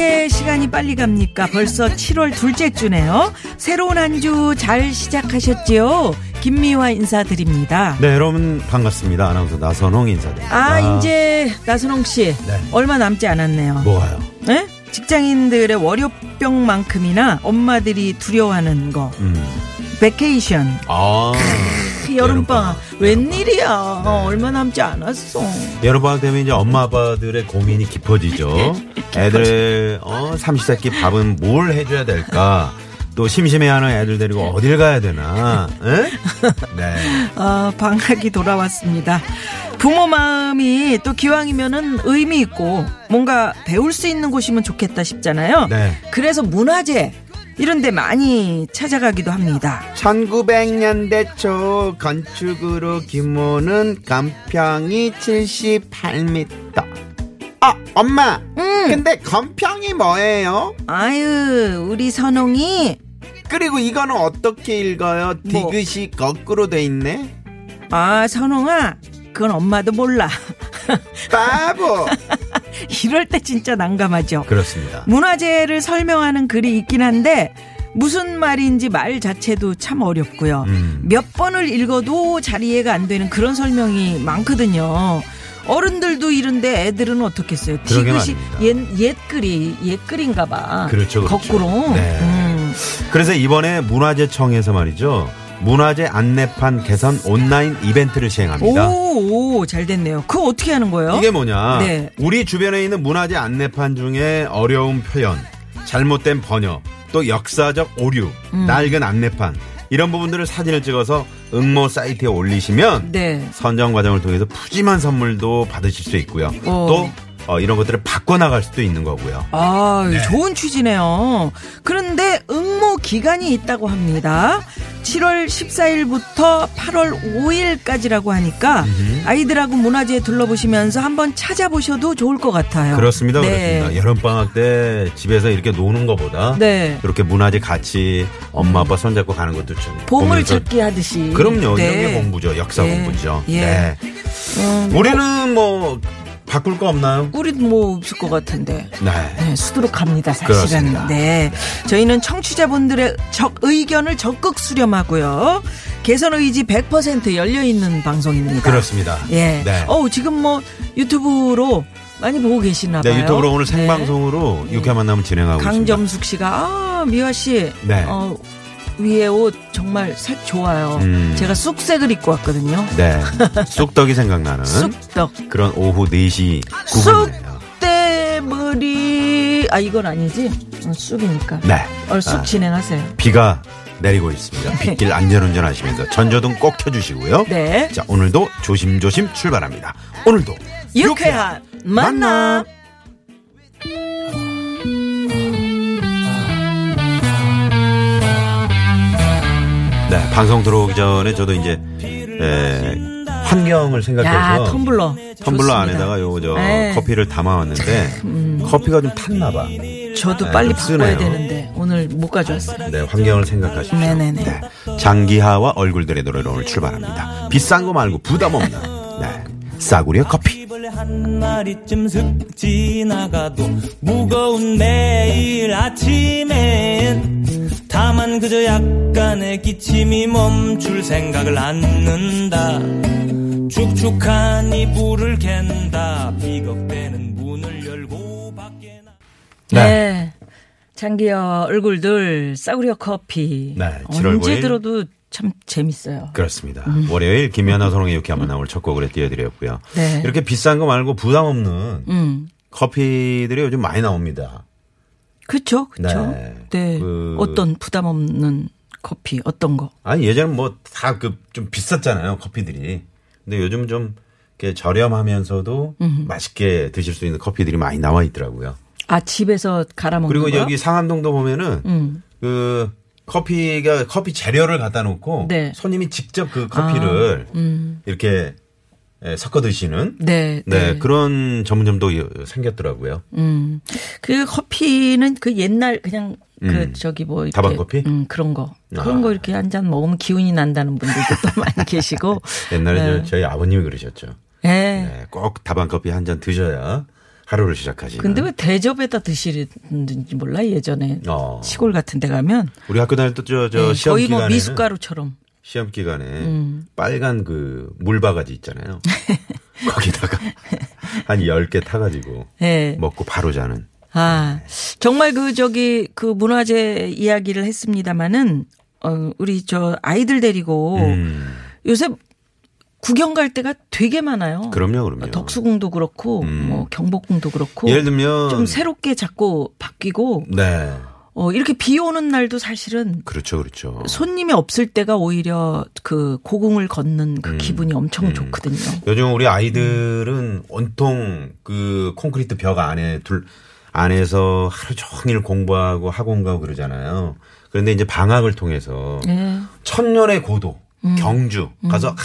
이렇게 시간이 빨리 갑니까? 벌써 7월 둘째 주네요. 새로운 한 주 잘 시작하셨지요? 김미화 인사드립니다. 네 여러분 반갑습니다 아나운서 나선홍 인사드립니다 아, 이제 나선홍 씨. 네. 얼마 남지 않았네요. 뭐가요 네? 직장인들의 월요병만큼이나 엄마들이 두려워하는 거. 음. vacation. 아 여름방학. 웬일이야. 어, 얼마 남지 않았어. 여름방학 되면 이제 엄마 아빠들의 고민이 깊어지죠 애들 어 삼시세끼 밥은 뭘 해줘야 될까 또 심심해하는 애들 데리고 어딜 가야 되나 에? 네 아, 방학이 돌아왔습니다. 부모 마음이 또 기왕이면은 의미 있고 뭔가 배울 수 있는 곳이면 좋겠다 싶잖아요. 네. 그래서 문화재 이런 데 많이 찾아가기도 합니다. 1900년대 초 건축으로 규모는 건평이 78m. 아, 엄마. 근데 건평이 뭐예요? 아유, 우리 선홍이 그리고 이거는 어떻게 읽어요? 뭐? 디귿이 거꾸로 돼 있네. 아, 선홍아. 그건 엄마도 몰라. 바보. 이럴 때 진짜 난감하죠. 그렇습니다. 문화재를 설명하는 글이 있긴 한데 무슨 말인지 말 자체도 참 어렵고요. 음. 몇 번을 읽어도 잘 이해가 안 되는 그런 설명이 많거든요. 어른들도 이런데 애들은 어떻겠어요? 디귿이. 옛, 옛글이 옛글인가 봐. 그렇죠, 그렇죠. 거꾸로. 네. 음. 그래서 이번에 문화재청에서 말이죠. 문화재 안내판 개선 온라인 이벤트를 시행합니다. 오, 오, 잘 됐네요. 그거 어떻게 하는 거예요? 이게 뭐냐? 네. 우리 주변에 있는 문화재 안내판 중에 어려운 표현, 잘못된 번역, 또 역사적 오류, 음. 낡은 안내판 이런 부분들을 사진을 찍어서 응모 사이트에 올리시면 네. 선정 과정을 통해서 푸짐한 선물도 받으실 수 있고요. 오. 또 어, 이런 것들을 바꿔 나갈 수도 있는 거고요. 아, 네. 좋은 취지네요. 그런데 응모 기간이 있다고 합니다. 7월 14일부터 8월 5일까지라고 하니까 아이들하고 문화재 둘러보시면서 한번 찾아보셔도 좋을 것 같아요. 그렇습니다. 네. 그렇습니다. 여름 방학 때 집에서 이렇게 노는 것보다 네. 이렇게 문화재 같이 엄마 아빠 손잡고 가는 것도 좀 보물 찾기 하듯이. 그럼요. 네. 이런 게 공부죠. 역사 예. 공부죠. 예. 네. 음, 우리는 뭐 바꿀 거 없나요? 우리도 뭐 없을 것 같은데. 네. 네, 수두룩합니다, 사실은. 그렇습니다. 네. 저희는 청취자분들의 적, 의견을 적극 수렴하고요. 개선 의지 100% 열려있는 방송입니다. 그렇습니다. 예. 네. 어우, 지금 뭐 유튜브로 많이 보고 계시나 봐요. 네, 유튜브로 오늘 네. 생방송으로 유쾌 만남을 진행하고 있습니다. 강점숙 씨가 아, 미화 씨. 네. 어, 위에 옷 정말 색 좋아요. 음. 제가 쑥색을 입고 왔거든요. 네. 쑥떡이 생각나는 쑥떡. 그런 오후 4시 9분이네요. 쑥대머리. 아, 이건 아니지? 어, 쑥이니까. 네. 얼쑥 아, 진행하세요. 비가 내리고 있습니다. 빗길 안전운전 하시면서 전조등 꼭 켜주시고요. 네. 자, 오늘도 조심조심 출발합니다. 오늘도 유쾌한 만남. 네, 방송 들어오기 전에 저도 이제 에, 환경을 생각해서 야, 텀블러. 텀블러 좋습니다. 안에다가 요거 저 네. 음. 커피를 담아왔는데 커피가 좀 탔나 봐. 저도 네, 빨리 좀 바꿔야 쓰네요. 되는데 오늘 못 가져왔어요. 네, 환경을 생각하십시오. 네네네. 네, 장기하와 얼굴들의 노래로 오늘 출발합니다. 비싼 거 말고 부담 없는 네, 싸구려 커피. 한 마리쯤 슥 지나가도 무거운 매일 아침엔 다만 그저 약간의 기침이 멈출 생각을 않는다 축축한 이불을 갠다 비겁대는 문을 열고 밖에 나 네. 장기여 얼굴들 싸구려 커피. 네, 7월 언제 9일. 들어도 참 재밌어요. 그렇습니다. 월요일 김연아 소롱의 유쾌한 만남을 첫 곡으로 띄워드렸고요. 네. 이렇게 비싼 거 말고 부담 없는 음. 커피들이 요즘 많이 나옵니다. 그쵸, 그쵸. 네. 네. 그- 어떤 부담 없는 커피, 어떤 거? 아니 예전엔 뭐 다 그 좀 비쌌잖아요 커피들이. 근데 요즘 좀 이렇게 저렴하면서도 음. 맛있게 드실 수 있는 커피들이 많이 나와 있더라고요. 아 집에서 갈아 먹는 그리고 거요? 여기 상암동도 보면은 음. 그 커피가 커피 재료를 갖다 놓고 네. 손님이 직접 그 커피를 음. 이렇게 예, 섞어 드시는 네, 네, 네. 그런 전문점도 생겼더라고요. 음. 그 커피는 그 옛날 그냥 그 음. 저기 뭐 이렇게 다방 커피? 음, 그런 거. 그런 아. 거 이렇게 한 잔 먹으면 기운이 난다는 분들도 또 많이 계시고. 옛날에 네. 저, 저희 아버님이 그러셨죠. 예. 네, 꼭 다방 커피 한 잔 드셔야 하루를 시작하시는. 근데 왜 대접에다 드시는지 몰라 예전에 어. 시골 같은 데 가면 우리 학교 다닐 때저저 예, 시험 거의 뭐 기간에는 미숫가루처럼 시험 기간에 음. 빨간 그 물바가지 있잖아요. 거기다가 한 10개 타가지고 예. 먹고 바로 자는. 아, 정말 그 저기 그 문화재 이야기를 했습니다마는 어 우리 저 아이들 데리고 음. 요새 구경 갈 때가 되게 많아요. 그럼요, 그럼요. 덕수궁도 그렇고 음. 뭐 경복궁도 그렇고 예를 들면 좀 새롭게 자꾸 바뀌고 네. 어 이렇게 비 오는 날도 사실은 그렇죠, 그렇죠. 손님이 없을 때가 오히려 그 고궁을 걷는 음. 그 기분이 엄청 좋거든요. 요즘 우리 아이들은 온통 그 콘크리트 벽 안에 둘 안에서 하루 종일 공부하고 학원 가고 그러잖아요. 그런데 이제 방학을 통해서 예. 천년의 고도 음. 경주 가서 아,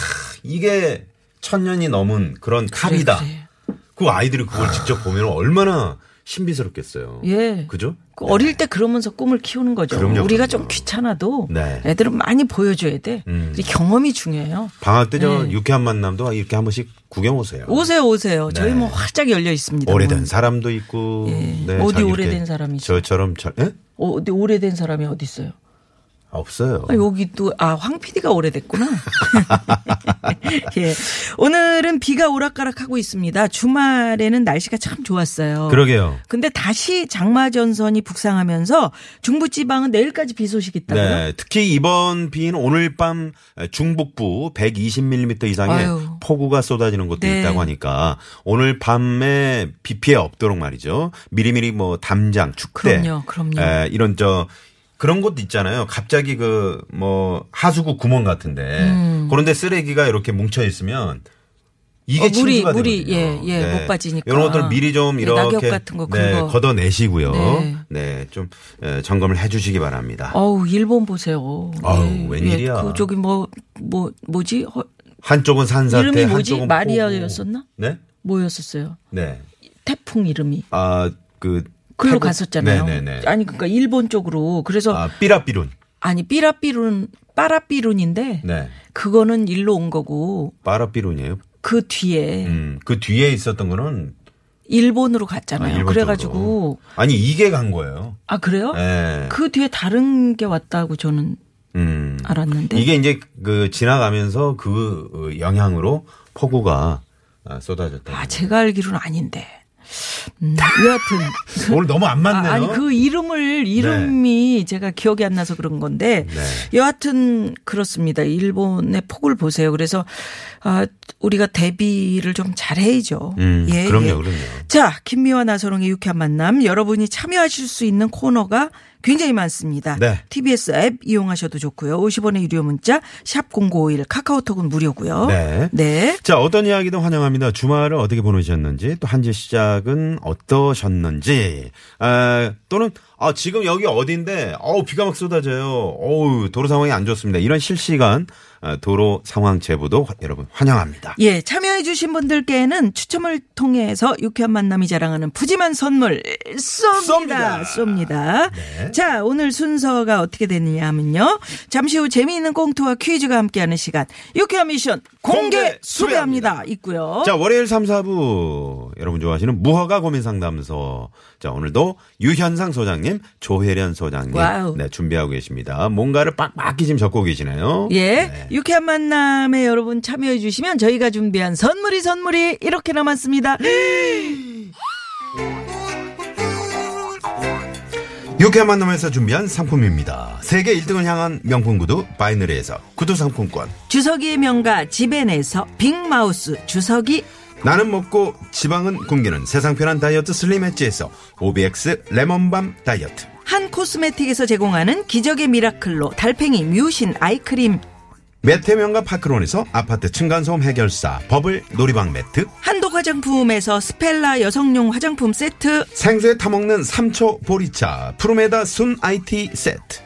이게 천년이 넘은 그런 탑이다. 그래. 그 아이들이 그걸 직접 보면 얼마나 신비스럽겠어요. 예. 그죠? 그 어릴 때 그러면서 꿈을 키우는 거죠. 그럼요, 우리가 그럼요. 좀 귀찮아도 네. 애들은 많이 보여줘야 돼. 음. 이 경험이 중요해요. 방학 때저 네. 유쾌한 만남도 이렇게 한 번씩 구경 오세요. 오세요, 오세요. 저희 네. 뭐 활짝 열려 있습니다. 오래된 문. 사람도 있고. 예. 네, 어디 오래된 사람이죠? 저처럼 저, 예? 어디 오래된 사람이 어디 있어요? 없어요. 아, 여기 또, 아, 황 PD가 오래됐구나. 예. 오늘은 비가 오락가락 하고 있습니다. 주말에는 날씨가 참 좋았어요. 그러게요. 근데 다시 장마전선이 북상하면서 중부지방은 내일까지 비 소식 있다고요? 네, 특히 이번 비는 오늘 밤 중북부 120mm 이상의 아유. 폭우가 쏟아지는 곳도 네. 있다고 하니까 오늘 밤에 비 피해 없도록 말이죠. 미리미리 뭐 담장, 축대, 그럼요, 그럼요. 에, 이런 저 그런 곳도 있잖아요. 갑자기 그 뭐 하수구 구멍 같은데 음. 그런데 쓰레기가 이렇게 뭉쳐 있으면 이게 어, 물이- 물이, 되거든요. 예, 예, 못 빠지니까. 이런 것들 미리 좀 예, 이렇게 낙엽 같은 거, 네. 걷어내시고요. 네. 네, 좀 에, 점검을 해주시기 바랍니다. 어우, 일본 보세요. 아우, 웬일이야. 그 저기 뭐, 뭐, 뭐지? 허- 한쪽은 산사태, 이름이 뭐지? 한쪽은 마리아였었나? 네, 뭐였었어요? 네. 태풍 이름이. 아그 글로 갔었잖아요. 네네네. 아니, 그러니까 일본 쪽으로. 그래서 아 삐라삐룬. 아니 삐라삐룬 빠라삐룬인데 네, 그거는 일로 온 거고 빠라삐룬이에요. 그 뒤에 음, 그 뒤에 있었던 거는 일본으로 아, 갔잖아요. 일본 그래가지고. 아니 이게 간 거예요. 아 그래요? 네. 그 뒤에 다른 게 왔다고 저는 음. 알았는데 이게 이제 그 지나가면서 그 어, 영향으로 폭우가 아, 쏟아졌다. 아 제가 알기로는 아닌데. 음, 여하튼 오늘 너무 안 맞네요. 아, 아니 그 이름을 이름이 제가 기억이 안 나서 그런 건데 네. 여하튼 그렇습니다. 일본의 폭을 보세요. 그래서 아 우리가 대비를 좀 잘해야죠. 음, 그럼요, 그럼요. 자 김미화 나서롱의 유쾌한 만남 여러분이 참여하실 수 있는 코너가 굉장히 많습니다. 네. TBS 앱 이용하셔도 좋고요. 50원의 유료 문자 샵 #0951 카카오톡은 무료고요. 네. 네. 자, 어떤 이야기도 환영합니다. 주말을 어떻게 보내셨는지, 또한주 시작은 어떠셨는지, 아, 또는, 아, 지금 여기 어딘데, 어우, 비가 막 쏟아져요. 어우, 도로 상황이 안 좋습니다. 이런 실시간 아, 도로 상황 제보도 화- 여러분 환영합니다. 예, 참여해주신 분들께는 추첨을 통해서 유쾌한 만남이 자랑하는 푸짐한 선물 쏩니다. 쏩니다. 쏩니다. 네. 자, 오늘 순서가 어떻게 되느냐 하면요. 잠시 후 재미있는 꽁트와 퀴즈가 함께하는 시간. 유쾌한 미션 공개 공개 수배합니다. 있고요. 자, 월요일 3, 4부 여러분 좋아하시는 무허가 고민 상담소. 자, 오늘도 유현상 소장님, 조혜련 소장님 wow. 네, 준비하고 계십니다. 뭔가를 빡빡히 지금 적고 계시네요. 예. 네. 유쾌한 만남에 여러분 참여해 주시면 저희가 준비한 선물이 선물이 이렇게 남았습니다. 유쾌한 만남에서 준비한 상품입니다. 세계 1등을 향한 명품 구두 바이너리에서 구두 상품권. 주서기의 명가 지벤에서 빅마우스 주서기 나는 먹고 지방은 굶기는 세상 편한 다이어트 슬림 엣지에서 OBX 레몬밤 다이어트. 한 코스메틱에서 제공하는 기적의 미라클로 달팽이 뮤신 아이크림. 매트 명가 파크론에서 아파트 층간소음 해결사 버블 놀이방 매트. 한독 화장품에서 스펠라 여성용 화장품 세트, 생수에 타먹는 삼초 보리차 푸르메다 순 IT 세트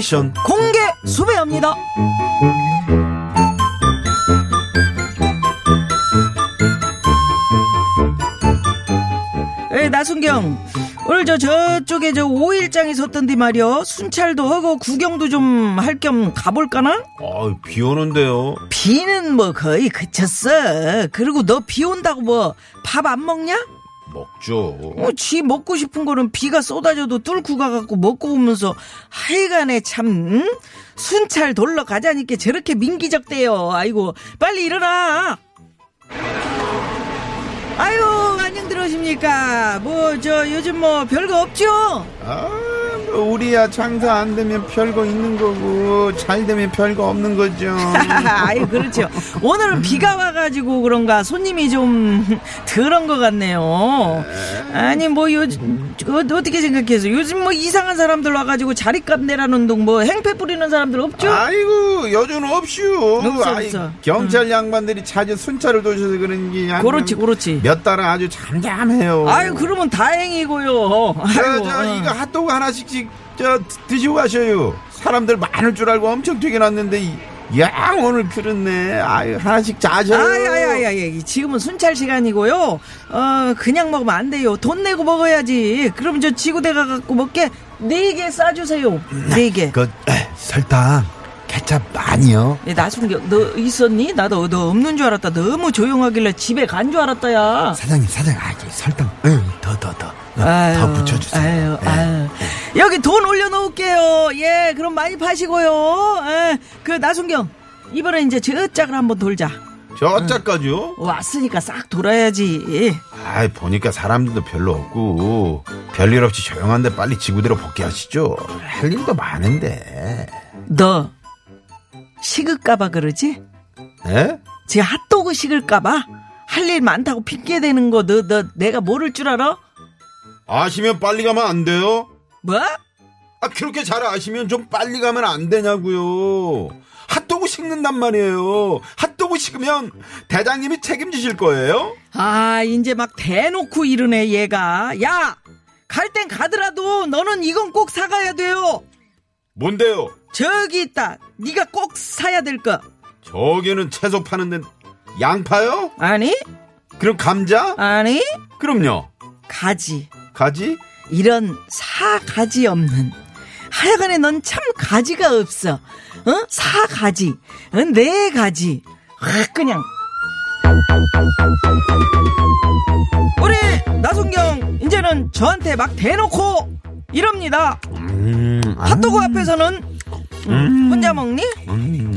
쾌 미션 공개 수배합니다. 에 나순경 오늘 저 저쪽에 저 오일장이 섰던데 말이여 순찰도 하고 구경도 좀 할 겸 가볼까나? 어, 비 오는데요. 비는 뭐 거의 그쳤어. 그리고 너 비 온다고 뭐 밥 안 먹냐? 먹죠. 어, 지 먹고 싶은 거는 비가 쏟아져도 뚫고 가갖고 먹고 오면서 하여간에 참 응? 순찰 돌러 가자니까 저렇게 민기적대요. 아이고 빨리 일어나. 아유 안녕 들어오십니까? 뭐 저 요즘 뭐 별거 없죠? 아, 뭐 우리야 장사 안 되면 별거 있는 거고 잘 되면 별거 없는 거죠. 아이 그렇죠. 오늘은 비가 와가지고 그런가 손님이 좀 덜한 것 같네요. 아니 뭐 요즘 어, 어떻게 생각해서 요즘 뭐 이상한 사람들 와가지고 자리값 내라는 둥뭐 행패 부리는 사람들 없죠? 아이고 요즘 없슈. 없어, 아이, 없어. 경찰 양반들이 자주 순찰을 도셔서 그런지 한 그렇지 그렇지. 몇 달은 아주 잠잠해요. 아유 그러면 다행이고요. 저, 아이고, 저 어. 이거 핫도그 하나씩 씩저 드- 드시고 가셔요. 사람들 많을 줄 알고 엄청 튀겨놨는데 이- 야 오늘 그렇네. 아유 하나씩 짜죠. 아야야야야 지금은 순찰 시간이고요. 어 그냥 먹으면 안 돼요. 돈 내고 먹어야지. 그럼 저 지구대 가 갖고 먹게 네 개 싸주세요. 네 개. 그 에, 설탕 케찹 많이요. 예, 나순경 너 있었니? 나도 너 없는 줄 알았다. 너무 조용하길래 집에 간 줄 알았다야. 사장님 사장님 아 설탕 더더 더. 더, 아유, 더 붙여주세요. 아유, 예. 아유. 여기 돈 올려놓을게요. 예, 그럼 많이 파시고요. 예, 그 나순경 이번에 이제 저 짝을 한번 돌자. 저 어쩌까지요? 왔으니까 싹 돌아야지. 아 보니까 사람들도 별로 없고 별일 없이 조용한데 빨리 지구대로 복귀하시죠. 할 일도 많은데. 너 식을까봐 그러지? 에? 제 핫도그 식을까봐 할 일 많다고 핑계 대는 거 너 너 내가 모를 줄 알아? 아시면 빨리 가면 안 돼요? 뭐? 아 그렇게 잘 아시면 좀 빨리 가면 안 되냐고요. 핫도그 식는단 말이에요. 핫도그 식으면 대장님이 책임지실 거예요? 아 이제 막 대놓고 이러네 얘가. 야 갈 땐 가더라도 너는 이건 꼭 사가야 돼요. 뭔데요? 저기 있다. 네가 꼭 사야 될 거. 저기는 채소 파는 데 양파요? 아니? 그럼 감자? 아니? 그럼요. 가지. 가지? 이런 사가지 없는. 하여간에 넌 참 가지가 없어. 어? 사가지. 어? 네 가지. 확 그냥. 우리 나순경 이제는 저한테 막 대놓고 이럽니다. 음, 핫도그 앞에서는 음, 혼자 먹니? 음.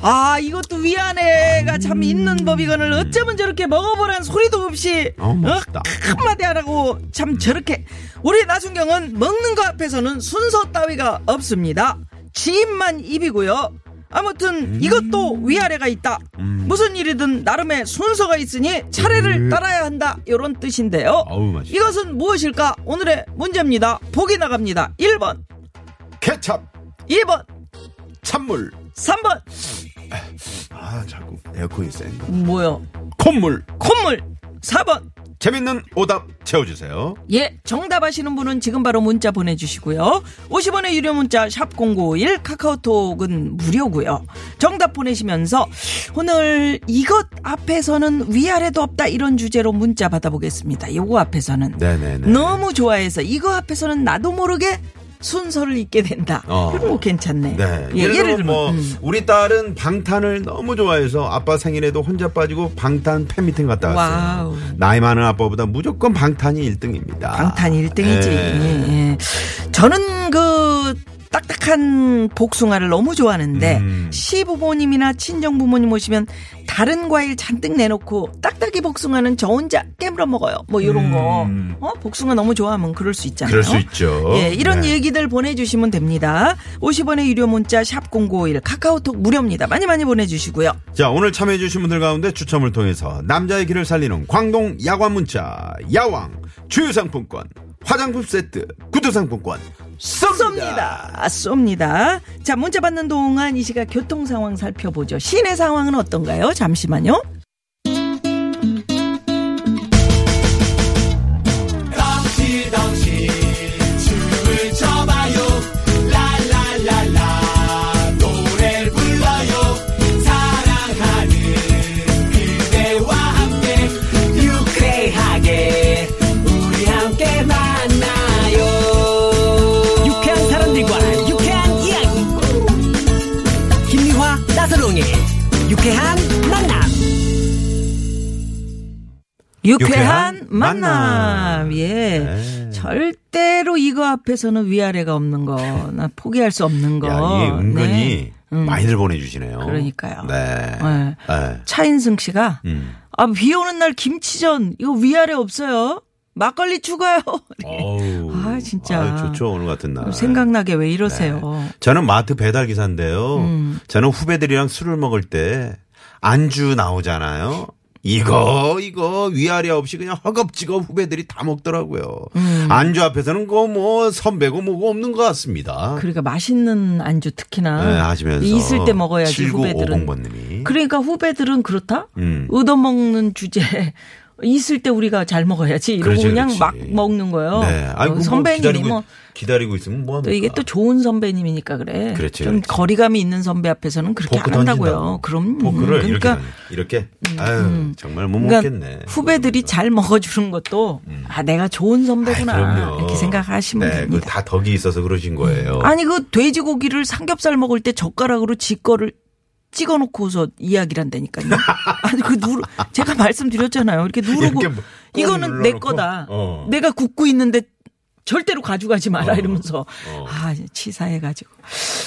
아 이것도 위안해가 참 있는 법이거늘 어쩌면 저렇게 먹어보란 소리도 없이 어, 맛있다. 한마디 안 하고 참 저렇게. 우리 나순경은 먹는 거 앞에서는 순서 따위가 없습니다. 지입만 입이고요. 아무튼 이것도 위아래가 있다. 무슨 일이든 나름의 순서가 있으니 차례를 따라야 한다. 이런 뜻인데요. 맛있다. 이것은 무엇일까? 오늘의 문제입니다. 보기 나갑니다. 1번. 케찹, 2번. 찬물. 3번 아, 자꾸 에어컨이 센. 뭐요 콧물. 콧물 4번 재밌는 오답 채워주세요. 예, 정답 아시는 분은 지금 바로 문자 보내주시고요. 50원의 유료 문자 샵 #0951 카카오톡은 무료고요. 정답 보내시면서 오늘 이것 앞에서는 위아래도 없다 이런 주제로 문자 받아보겠습니다. 요거 앞에서는 네네네. 너무 좋아해서 이거 앞에서는 나도 모르게 순서를 잊게 된다. 어. 뭐 괜찮네. 네. 예, 예를, 예를 들면 뭐 음. 우리 딸은 방탄을 너무 좋아해서 아빠 생일에도 혼자 빠지고 방탄 팬미팅 갔다 왔어요. 와우. 나이 많은 아빠보다 무조건 방탄이 1등입니다. 방탄 1등이지. 예, 예. 저는 그 딱딱한 복숭아를 너무 좋아하는데 음. 시부모님이나 친정 부모님 오시면 다른 과일 잔뜩 내놓고 딱딱이 복숭아는 저 혼자 깨물어 먹어요. 뭐 이런 거. 어 복숭아 너무 좋아하면 그럴 수 있잖아요. 음. 그럴 수 있죠. 예, 이런 네. 얘기들 보내주시면 됩니다. 50원의 유료 문자 샵 #0951 카카오톡 무료입니다. 많이 많이 보내주시고요. 자, 오늘 참여해주신 분들 가운데 추첨을 통해서 남자의 길을 살리는 광동 야관 문자, 야왕, 주유상품권, 화장품 세트, 구두상품권, 쏩니다. 쏩니다. 쏩니다. 자, 문자 받는 동안 이 시각 교통 상황 살펴보죠. 시내 상황은 어떤가요? 잠시만요. 유쾌한 만남. 만남. 예. 네. 절대로 이거 앞에서는 위아래가 없는 거. 나 포기할 수 없는 거. 야, 이게 은근히 네. 음. 많이들 보내주시네요. 그러니까요. 네. 네. 네. 차인승 씨가 음. 아, 비 오는 날 김치전 이거 위아래 없어요. 막걸리 추가요. 어우. 아, 진짜. 아유, 좋죠, 오늘 같은 날. 생각나게 왜 이러세요? 저는 마트 배달 기사인데요. 음. 저는 후배들이랑 술을 먹을 때 안주 나오잖아요. 이거 이거 위아래 없이 그냥 허겁지겁 후배들이 다 먹더라고요. 음. 안주 앞에서는 그뭐 선배고 뭐고 없는 것 같습니다. 그러니까 맛있는 안주 특히나 네, 하시면서 있을 때 먹어야지 후배들은. 7950번님이 그러니까 후배들은 그렇다. 음. 얻어먹는 주제 있을 때 우리가 잘 먹어야지 이러고 그렇지, 그냥 그렇지. 막 먹는 거예요. 네. 어, 뭐 선배님이 기다리고, 뭐. 기다리고 있으면 뭐또 이게 또 좋은 선배님이니까 그래. 그렇지, 좀 그렇지. 거리감이 있는 선배 앞에서는 그렇게 안 한다고요. 그럼 포크를 그러니까 이렇게 이렇게 아유 정말 못 그러니까 먹겠네. 후배들이 잘 먹어주는 것도 아 내가 좋은 선배구나 아이. 이렇게 생각하시면 네, 됩니다. 그다 덕이 있어서 그러신 거예요. 아니 그 돼지고기를 삼겹살 먹을 때 젓가락으로 지 거를 찍어놓고서 이야기를 한다니까요. 아니 그 누르 제가 말씀드렸잖아요. 이렇게 누르고 이렇게 뭐꾹 이거는 내? 거다. 어. 내가 굽고 있는데 절대로 가져가지 마라 이러면서 어. 아 치사해가지고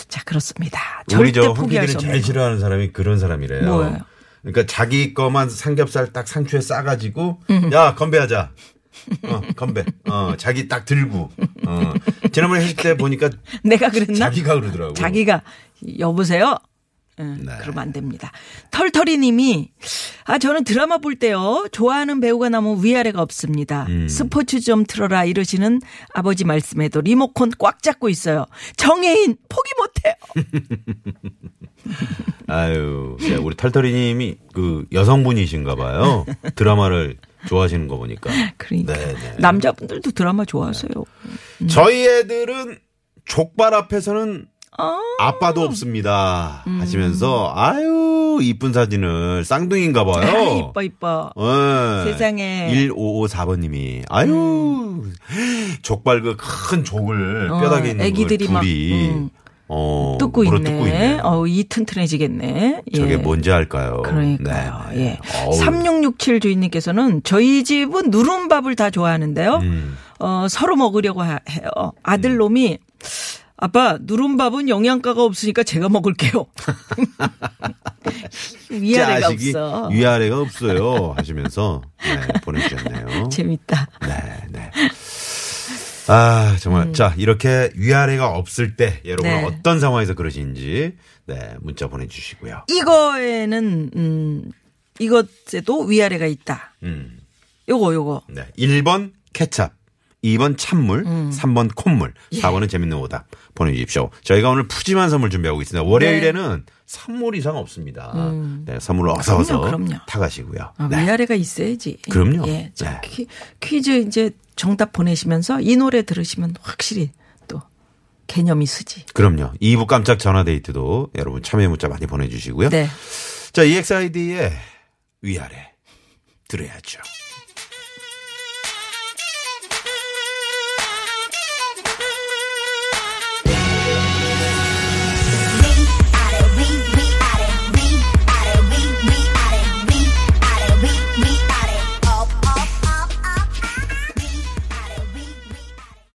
자 그렇습니다. 우리 절대 저 포기할 수 제일 없는. 싫어하는 사람이 그런 사람이래요. 뭐예요? 그러니까 자기 거만 삼겹살 딱 상추에 싸가지고 음. 야 건배하자. 어 건배. 어 자기 딱 들고. 어 지난번에 회식 때 보니까 내가 그랬나? 자기가 그러더라고. 자기가 여보세요. 응, 네. 그러면 안 됩니다. 털털이 님이, 아, 저는 드라마 볼 때요, 좋아하는 배우가 나면 위아래가 없습니다. 음. 스포츠 좀 틀어라 이러시는 아버지 말씀에도 리모컨 꽉 잡고 있어요. 정혜인, 포기 못해요. 아유, 네, 우리 털털이 님이 그 여성분이신가 봐요. 드라마를 좋아하시는 거 보니까. 그러니까. 네, 네. 남자분들도 드라마 좋아하세요. 저희 애들은 족발 앞에서는 아. 아빠도 없습니다. 음. 하시면서 아유 이쁜 사진을 쌍둥이인가 봐요. 아, 이뻐, 이뻐. 네. 세상에. 1554번님이 아유 족발 그 큰 족을 어, 뼈다귀 있는 애기들이 걸 막, 둘이 음. 어, 뜯고 있네. 뜯고 있네. 어우, 이 튼튼해지겠네. 저게 예. 뭔지 알까요? 그러니까요. 네, 네. 예. 어우. 3667 주인님께서는 저희 집은 누른밥을 다 좋아하는데요. 음. 어, 서로 먹으려고 하- 해요. 아들 놈이 아빠 누른밥은 영양가가 없으니까 제가 먹을게요. 위아래가 없어. 위아래가 없어요. 하시면서 네, 보내주셨네요. 재밌다. 네, 네. 아, 정말. 자, 이렇게 위아래가 없을 때 여러분 음. 네. 은 어떤 상황에서 그러시는지 네, 문자 보내주시고요. 이거에는 음 이것에도 위아래가 있다. 음. 요거 요거. 네. 1번 케찹, 2번 찬물, 음. 3번 콧물, 예. 4번은 재밌는 오답 보내주십시오. 저희가 오늘 푸짐한 선물 준비하고 있습니다. 월요일에는 선물 이상 없습니다. 네, 선물 어서 어서 음. 그럼요, 그럼요. 타가시고요. 아, 네. 위아래가 있어야지. 그럼요. 예. 자, 네. 퀴, 퀴즈 이제 정답 보내시면서 이 노래 들으시면 확실히 또 개념이 쓰지. 그럼요. 2부 깜짝 전화데이트도 여러분 참여 문자 많이 보내주시고요. 네. 자, EXID의 위아래 들어야죠.